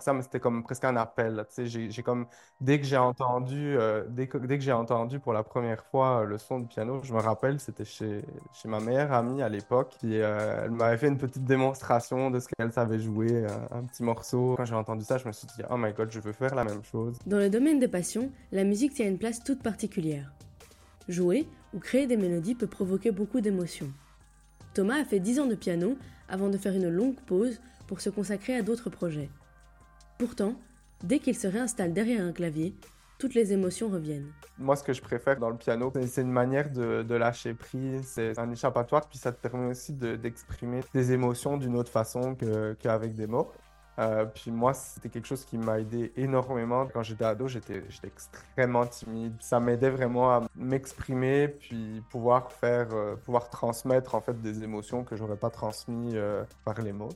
Ça, c'était comme presque un appel. j'ai, comme dès que j'ai entendu, euh, dès que, j'ai entendu pour la première fois euh, le son du piano, je me rappelle, c'était chez, chez ma meilleure amie à l'époque, euh, elle m'avait fait une petite démonstration de ce qu'elle savait jouer, un petit morceau. Quand j'ai entendu ça, je me suis dit, oh my god, je veux faire la même chose. Dans le domaine des passions, la musique tient une place toute particulière. Jouer ou créer des mélodies peut provoquer beaucoup d'émotions. Thomas a fait 10 ans de piano avant de faire une longue pause pour se consacrer à d'autres projets. Pourtant, dès qu'il se réinstalle derrière un clavier, toutes les émotions reviennent. Moi, ce que je préfère dans le piano, c'est- une manière de, lâcher prise, c'est un échappatoire, puis ça te permet aussi de- d'exprimer des émotions d'une autre façon qu'avec des mots. Euh, puis moi, c'était quelque chose qui m'a aidé énormément. Quand j'étais ado, j'étais extrêmement timide. Ça m'aidait vraiment à m'exprimer, puis pouvoir faire, euh, pouvoir transmettre en fait des émotions que j'aurais pas transmises euh, par les mots.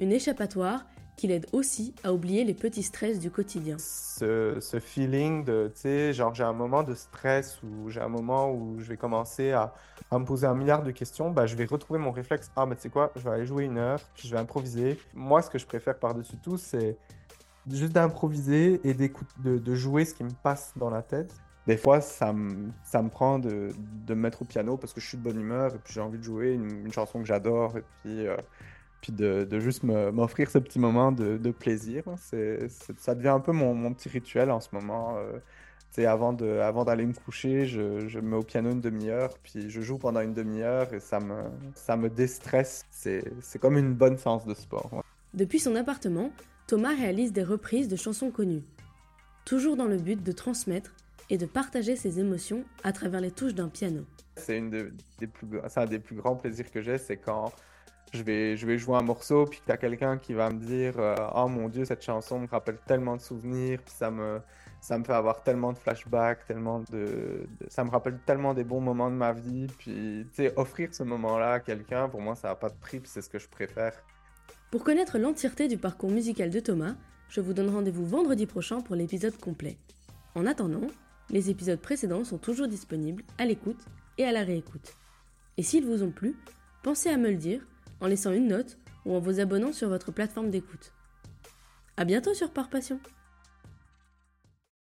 Une échappatoire qui l'aide aussi à oublier les petits stress du quotidien. ce, feeling de, tu sais, genre j'ai un moment de stress ou j'ai un moment où je vais commencer à, me poser un milliard de questions, bah, je vais retrouver mon réflexe. Ah, mais tu sais quoi, je vais aller jouer une heure, puis je vais improviser. Moi, ce que je préfère par-dessus tout, c'est juste d'improviser et de, de jouer ce qui me passe dans la tête. Des fois, ça me, prend de, me mettre au piano parce que je suis de bonne humeur et puis j'ai envie de jouer une, une chanson que j'adore et puis, euh, puis de, de juste m'offrir ce petit moment de, de plaisir. C'est, ça devient un peu mon, mon petit rituel en ce moment. euh, avant de, avant d'aller me coucher, je, je me mets au piano une demi-heure, puis je joue pendant une demi-heure et ça me, ça me déstresse. C'est, c'est comme une bonne séance de sport. ouais. Depuis son appartement, Thomas réalise des reprises de chansons connues. Toujours dans le but de transmettre et de partager ses émotions à travers les touches d'un piano. C'est une de- des plus, c'est un des plus grands plaisirs que j'ai, c'est quand je vais, jouer un morceau, puis que tu as quelqu'un qui va me dire euh, Oh mon Dieu, cette chanson me rappelle tellement de souvenirs, puis ça me, ça me fait avoir tellement de flashbacks, tellement de, ça me rappelle tellement des bons moments de ma vie. Puis, offrir ce moment-là à quelqu'un, pour moi, ça n'a pas de prix, puis c'est ce que je préfère. Pour connaître l'entièreté du parcours musical de Thomas, je vous donne rendez-vous vendredi prochain pour l'épisode complet. En attendant, les épisodes précédents sont toujours disponibles à l'écoute et à la réécoute. Et s'ils vous ont plu, pensez à me le dire en laissant une note ou en vous abonnant sur votre plateforme d'écoute. À bientôt sur Par Passion